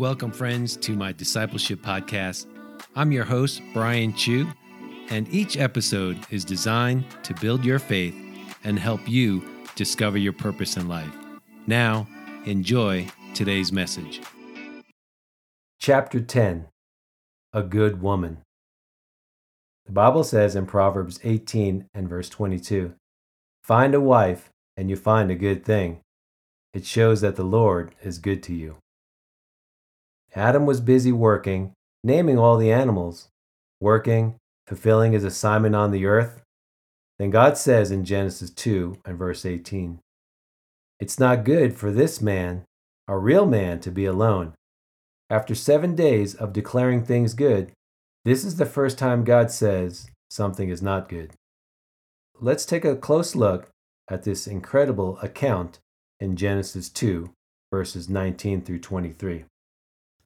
Welcome, friends, to my discipleship podcast. I'm your host, Brian Chu, and each episode is designed to build your faith and help you discover your purpose in life. Now, enjoy today's message. Chapter 10 A Good Woman. The Bible says in Proverbs 18 and verse 22 Find a wife, and you find a good thing. It shows that the Lord is good to you. Adam was busy working, naming all the animals, working, fulfilling his assignment on the earth. Then God says in Genesis 2 and verse 18 It's not good for this man, a real man, to be alone. After seven days of declaring things good, this is the first time God says something is not good. Let's take a close look at this incredible account in Genesis 2, verses 19 through 23.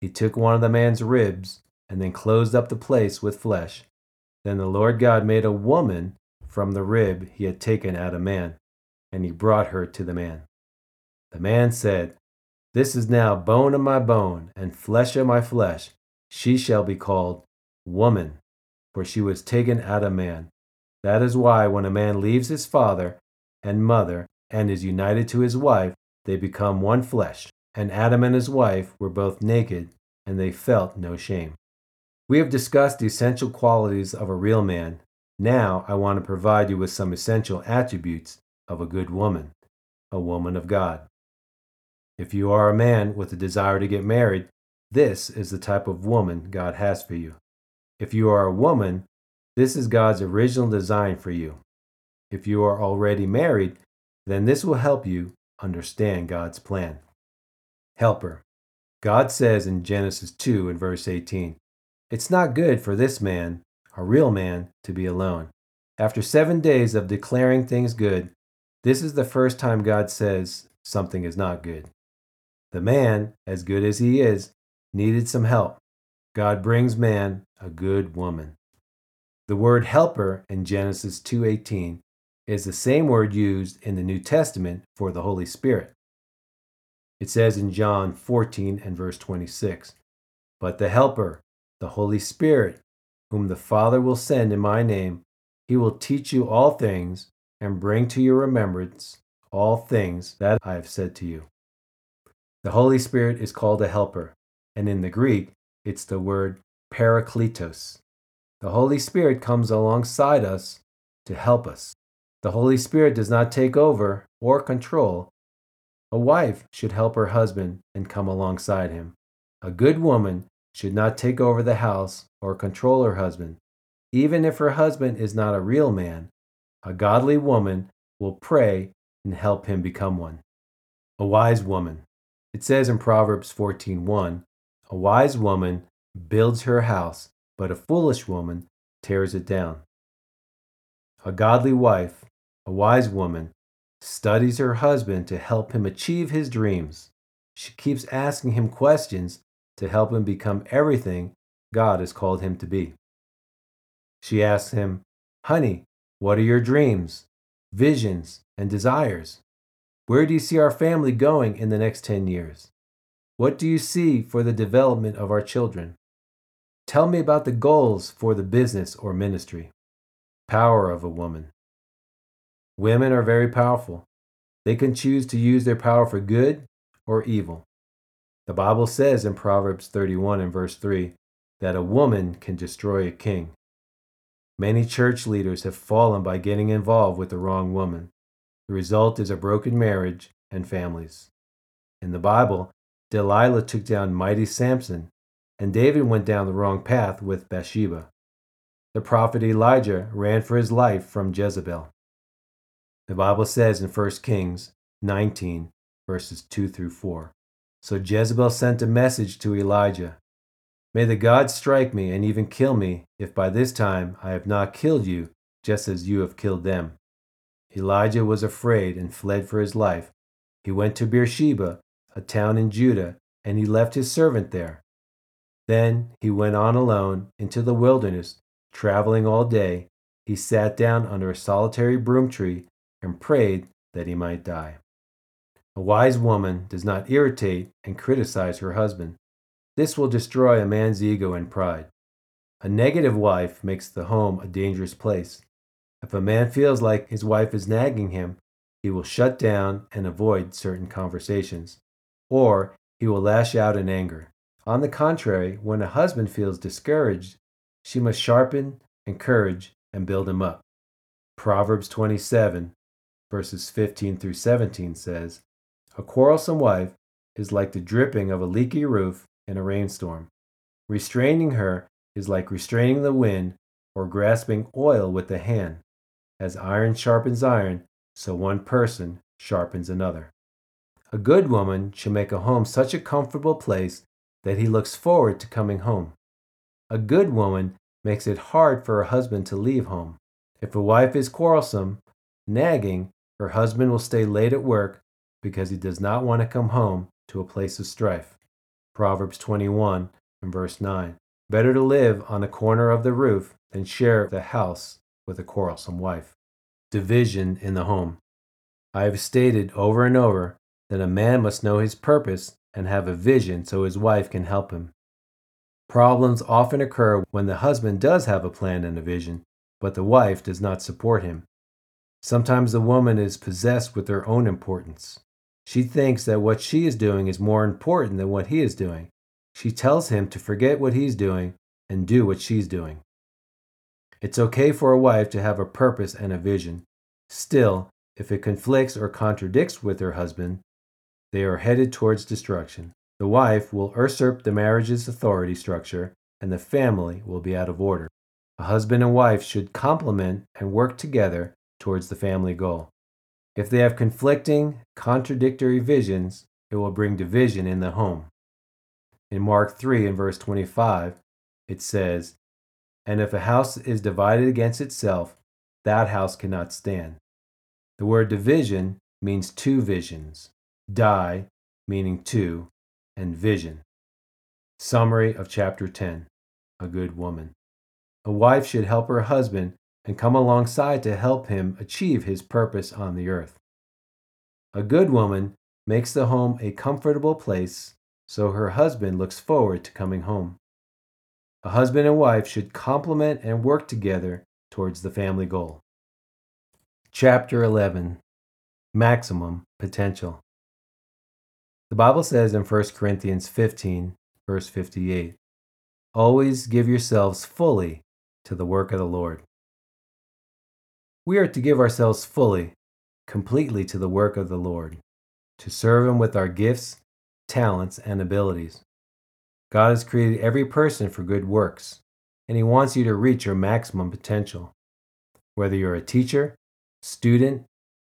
he took one of the man's ribs and then closed up the place with flesh. Then the Lord God made a woman from the rib he had taken out of man, and he brought her to the man. The man said, This is now bone of my bone and flesh of my flesh. She shall be called woman, for she was taken out of man. That is why when a man leaves his father and mother and is united to his wife, they become one flesh and Adam and his wife were both naked, and they felt no shame. We have discussed the essential qualities of a real man. Now I want to provide you with some essential attributes of a good woman, a woman of God. If you are a man with a desire to get married, this is the type of woman God has for you. If you are a woman, this is God's original design for you. If you are already married, then this will help you understand God's plan helper. God says in Genesis 2 and verse 18, It's not good for this man, a real man, to be alone. After seven days of declaring things good, this is the first time God says something is not good. The man, as good as he is, needed some help. God brings man a good woman. The word helper in Genesis 2:18 is the same word used in the New Testament for the Holy Spirit. It says in John 14 and verse 26 But the Helper, the Holy Spirit, whom the Father will send in my name, he will teach you all things and bring to your remembrance all things that I have said to you. The Holy Spirit is called a helper, and in the Greek, it's the word parakletos. The Holy Spirit comes alongside us to help us. The Holy Spirit does not take over or control, a wife should help her husband and come alongside him. A good woman should not take over the house or control her husband. Even if her husband is not a real man, a godly woman will pray and help him become one. A wise woman. It says in Proverbs 14:1, a wise woman builds her house, but a foolish woman tears it down. A godly wife, a wise woman, studies her husband to help him achieve his dreams. She keeps asking him questions to help him become everything God has called him to be. She asks him, Honey, what are your dreams, visions, and desires? Where do you see our family going in the next 10 years? What do you see for the development of our children? Tell me about the goals for the business or ministry. Power of a woman. Women are very powerful. They can choose to use their power for good or evil. The Bible says in Proverbs 31 and verse 3 that a woman can destroy a king. Many church leaders have fallen by getting involved with the wrong woman. The result is a broken marriage and families. In the Bible, Delilah took down mighty Samson, and David went down the wrong path with Bathsheba. The prophet Elijah ran for his life from Jezebel. The Bible says in 1 Kings 19, verses 2 through 4. So Jezebel sent a message to Elijah May the gods strike me and even kill me if by this time I have not killed you, just as you have killed them. Elijah was afraid and fled for his life. He went to Beersheba, a town in Judah, and he left his servant there. Then he went on alone into the wilderness, traveling all day. He sat down under a solitary broom tree and prayed that he might die. A wise woman does not irritate and criticize her husband. This will destroy a man's ego and pride. A negative wife makes the home a dangerous place. If a man feels like his wife is nagging him, he will shut down and avoid certain conversations, or he will lash out in anger. On the contrary, when a husband feels discouraged, she must sharpen, encourage, and build him up. Proverbs 27, verses 15 through 17 says, A quarrelsome wife is like the dripping of a leaky roof in a rainstorm. Restraining her is like restraining the wind or grasping oil with the hand. As iron sharpens iron, so one person sharpens another. A good woman should make a home such a comfortable place that he looks forward to coming home. A good woman makes it hard for her husband to leave home. If a wife is quarrelsome, nagging, her husband will stay late at work because he does not want to come home to a place of strife. Proverbs 21 and verse 9. Better to live on a corner of the roof than share the house with a quarrelsome wife. Division in the home. I have stated over and over that a man must know his purpose and have a vision so his wife can help him. Problems often occur when the husband does have a plan and a vision, but the wife does not support him. Sometimes the woman is possessed with her own importance. She thinks that what she is doing is more important than what he is doing. She tells him to forget what he's doing and do what she's doing. It's okay for a wife to have a purpose and a vision. Still, if it conflicts or contradicts with her husband, they are headed towards destruction. The wife will usurp the marriage's authority structure, and the family will be out of order. A husband and wife should complement and work together towards the family goal. If they have conflicting, contradictory visions, it will bring division in the home. In Mark 3 and verse 25, it says, And if a house is divided against itself, that house cannot stand. The word division means two visions, die, meaning two, and vision. Summary of chapter 10 A Good Woman. A wife should help her husband and come alongside to help him achieve his purpose on the earth. A good woman makes the home a comfortable place so her husband looks forward to coming home. A husband and wife should complement and work together towards the family goal. Chapter 11 Maximum Potential. The Bible says in 1 Corinthians 15, verse 58, Always give yourselves fully to the work of the Lord. We are to give ourselves fully, completely to the work of the Lord, to serve Him with our gifts, talents, and abilities. God has created every person for good works, and He wants you to reach your maximum potential. Whether you're a teacher, student,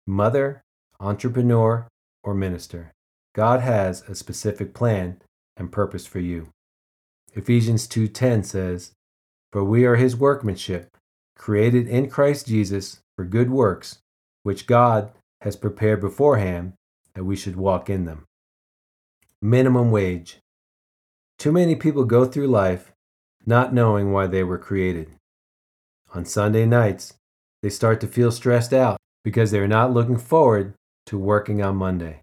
mother, entrepreneur, or minister, God has a specific plan and purpose for you. Ephesians 2:10 says, "For we are his workmanship, created in Christ Jesus for good works, which God has prepared beforehand that we should walk in them. Minimum wage. Too many people go through life not knowing why they were created. On Sunday nights, they start to feel stressed out because they are not looking forward to working on Monday.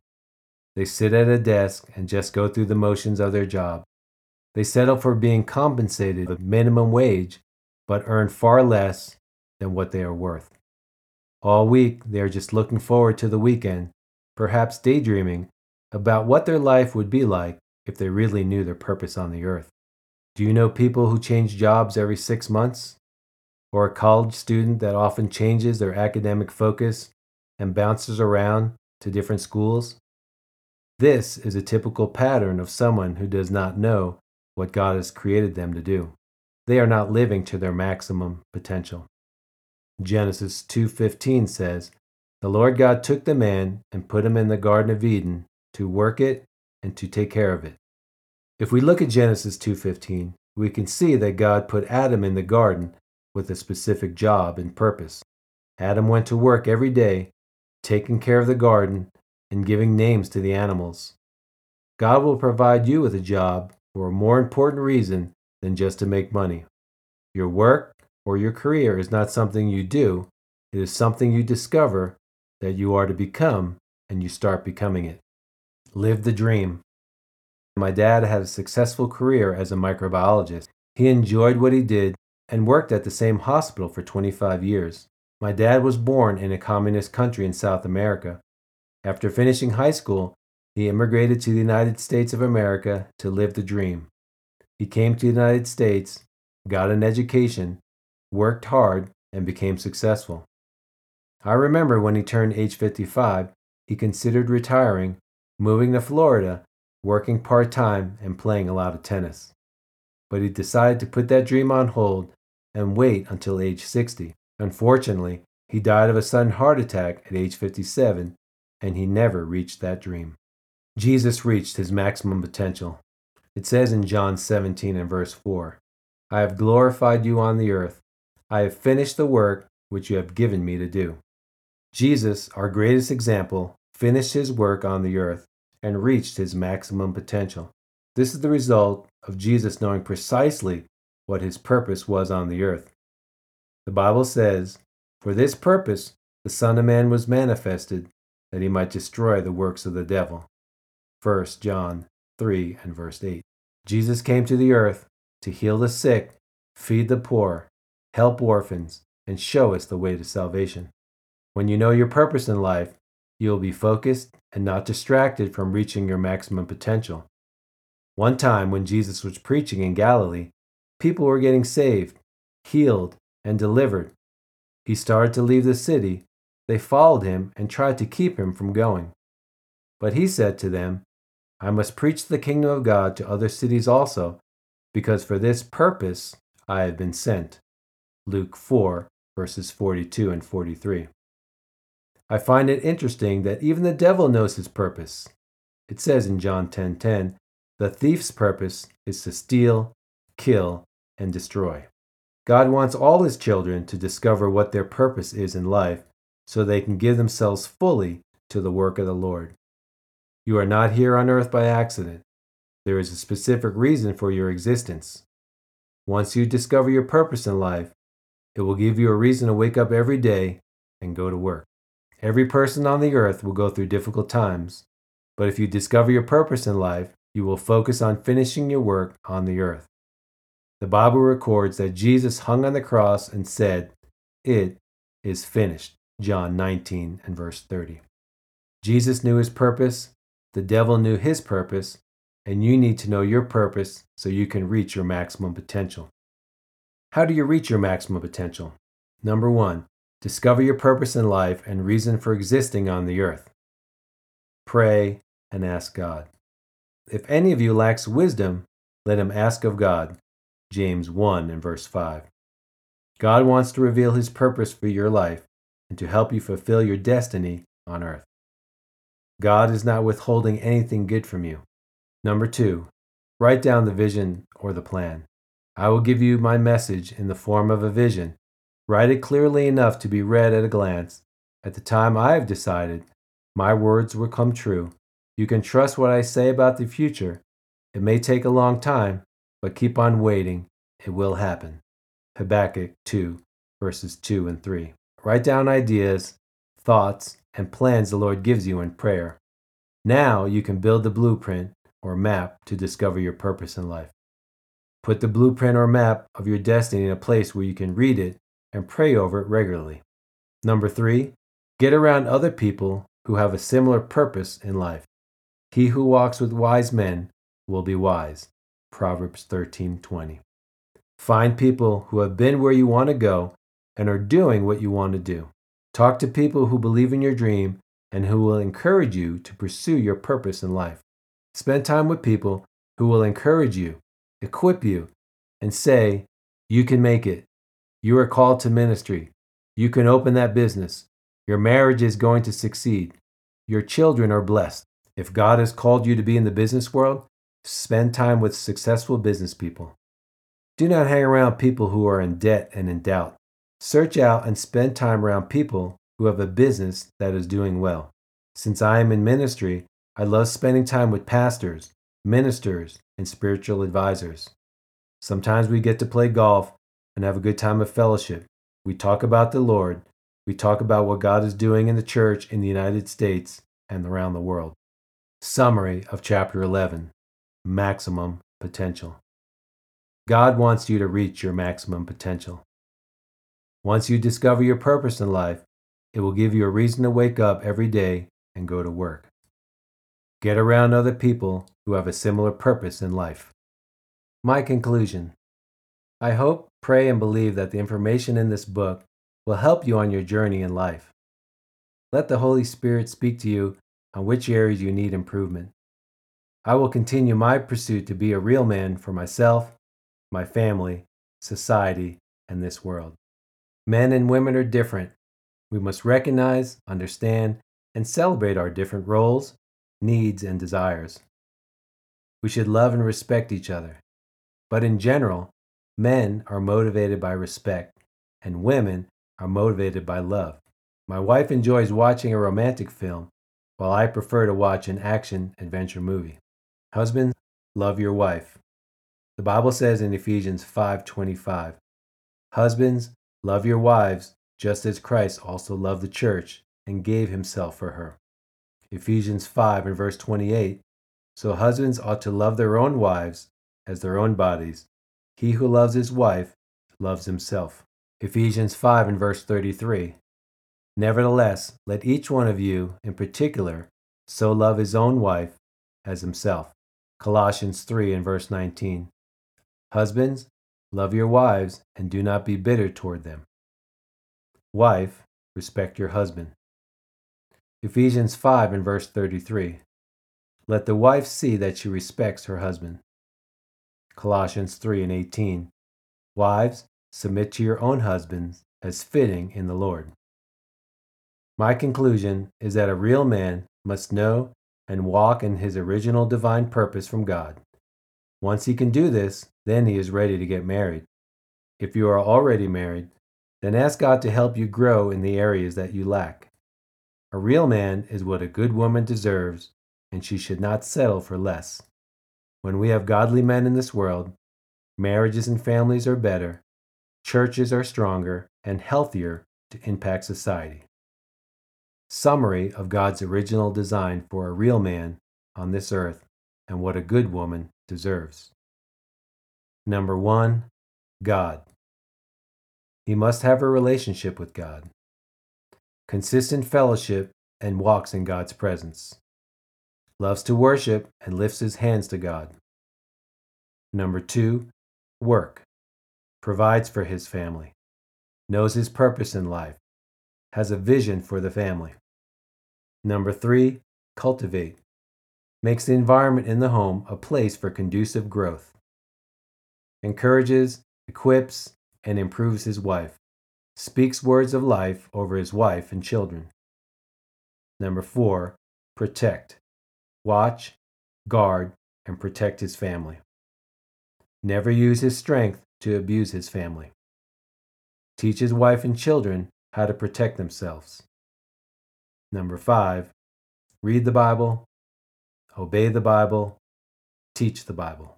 They sit at a desk and just go through the motions of their job. They settle for being compensated a minimum wage, but earn far less than what they are worth. All week, they are just looking forward to the weekend, perhaps daydreaming about what their life would be like if they really knew their purpose on the earth. Do you know people who change jobs every six months? Or a college student that often changes their academic focus and bounces around to different schools? This is a typical pattern of someone who does not know what God has created them to do. They are not living to their maximum potential. Genesis 2:15 says, "The Lord God took the man and put him in the garden of Eden to work it and to take care of it." If we look at Genesis 2:15, we can see that God put Adam in the garden with a specific job and purpose. Adam went to work every day, taking care of the garden and giving names to the animals. God will provide you with a job for a more important reason than just to make money. Your work or your career is not something you do, it is something you discover that you are to become and you start becoming it. Live the dream. My dad had a successful career as a microbiologist. He enjoyed what he did and worked at the same hospital for 25 years. My dad was born in a communist country in South America. After finishing high school, he immigrated to the United States of America to live the dream. He came to the United States, got an education, worked hard, and became successful. I remember when he turned age 55, he considered retiring, moving to Florida, working part time, and playing a lot of tennis. But he decided to put that dream on hold and wait until age 60. Unfortunately, he died of a sudden heart attack at age 57, and he never reached that dream. Jesus reached his maximum potential. It says in John 17 and verse 4 I have glorified you on the earth. I have finished the work which you have given me to do. Jesus, our greatest example, finished his work on the earth and reached his maximum potential. This is the result of Jesus knowing precisely what his purpose was on the earth. The Bible says, For this purpose the Son of Man was manifested, that he might destroy the works of the devil. 1 John 3 and verse 8. Jesus came to the earth to heal the sick, feed the poor, help orphans, and show us the way to salvation. When you know your purpose in life, you will be focused and not distracted from reaching your maximum potential. One time when Jesus was preaching in Galilee, people were getting saved, healed, and delivered. He started to leave the city. They followed him and tried to keep him from going. But he said to them, I must preach the kingdom of God to other cities also, because for this purpose I have been sent. Luke 4, verses 42 and 43. I find it interesting that even the devil knows his purpose. It says in John 10:10, 10, 10, "The thief's purpose is to steal, kill, and destroy." God wants all his children to discover what their purpose is in life so they can give themselves fully to the work of the Lord. You are not here on earth by accident. There is a specific reason for your existence. Once you discover your purpose in life, it will give you a reason to wake up every day and go to work. Every person on the earth will go through difficult times, but if you discover your purpose in life, you will focus on finishing your work on the earth. The Bible records that Jesus hung on the cross and said, It is finished. John 19 and verse 30. Jesus knew his purpose, the devil knew his purpose, and you need to know your purpose so you can reach your maximum potential. How do you reach your maximum potential? Number one, Discover your purpose in life and reason for existing on the earth. Pray and ask God. If any of you lacks wisdom, let him ask of God. James 1 and verse 5. God wants to reveal his purpose for your life and to help you fulfill your destiny on earth. God is not withholding anything good from you. Number two, write down the vision or the plan. I will give you my message in the form of a vision Write it clearly enough to be read at a glance. At the time I have decided, my words will come true. You can trust what I say about the future. It may take a long time, but keep on waiting. It will happen. Habakkuk 2, verses 2 and 3. Write down ideas, thoughts, and plans the Lord gives you in prayer. Now you can build the blueprint or map to discover your purpose in life. Put the blueprint or map of your destiny in a place where you can read it and pray over it regularly. Number three, get around other people who have a similar purpose in life. He who walks with wise men will be wise. Proverbs 13:20. Find people who have been where you want to go and are doing what you want to do. Talk to people who believe in your dream and who will encourage you to pursue your purpose in life. Spend time with people who will encourage you, equip you, and say, You can make it. You are called to ministry. You can open that business. Your marriage is going to succeed. Your children are blessed. If God has called you to be in the business world, spend time with successful business people. Do not hang around people who are in debt and in doubt. Search out and spend time around people who have a business that is doing well. Since I am in ministry, I love spending time with pastors, ministers, and spiritual advisors. Sometimes we get to play golf and have a good time of fellowship. We talk about the Lord. We talk about what God is doing in the church in the United States and around the world. Summary of Chapter 11 Maximum Potential. God wants you to reach your maximum potential. Once you discover your purpose in life, it will give you a reason to wake up every day and go to work. Get around other people who have a similar purpose in life. My conclusion I hope, pray, and believe that the information in this book will help you on your journey in life. Let the Holy Spirit speak to you on which areas you need improvement. I will continue my pursuit to be a real man for myself, my family, society, and this world. Men and women are different, we must recognize, understand, and celebrate our different roles, needs, and desires. We should love and respect each other. But in general, men are motivated by respect, and women are motivated by love. My wife enjoys watching a romantic film, while I prefer to watch an action adventure movie. Husbands, love your wife. The Bible says in Ephesians 5:25, "Husbands, love your wives just as Christ also loved the church and gave himself for her. Ephesians 5 and verse 28 So husbands ought to love their own wives as their own bodies. He who loves his wife loves himself. Ephesians 5 and verse 33 Nevertheless, let each one of you in particular so love his own wife as himself. Colossians 3 and verse 19 Husbands, love your wives and do not be bitter toward them. Wife, respect your husband. Ephesians 5 and verse 33. Let the wife see that she respects her husband. Colossians 3 and 18. Wives, submit to your own husbands as fitting in the Lord. My conclusion is that a real man must know and walk in his original divine purpose from God. Once he can do this, then he is ready to get married. If you are already married, then ask God to help you grow in the areas that you lack. A real man is what a good woman deserves, and she should not settle for less. When we have godly men in this world, marriages and families are better, churches are stronger and healthier to impact society. Summary of God's original design for a real man on this earth and what a good woman deserves. Number one, God. He must have a relationship with God, consistent fellowship, and walks in God's presence. Loves to worship and lifts his hands to God. Number two, work. Provides for his family. Knows his purpose in life. Has a vision for the family. Number three, cultivate. Makes the environment in the home a place for conducive growth. Encourages, equips, and improves his wife, speaks words of life over his wife and children. Number four, protect, watch, guard, and protect his family. Never use his strength to abuse his family. Teach his wife and children how to protect themselves. Number five, read the Bible, obey the Bible, teach the Bible.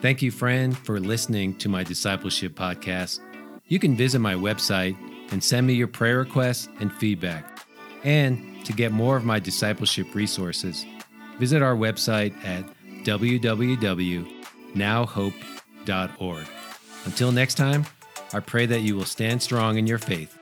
Thank you, friend, for listening to my discipleship podcast. You can visit my website and send me your prayer requests and feedback. And to get more of my discipleship resources, visit our website at www.nowhope.org. Until next time, I pray that you will stand strong in your faith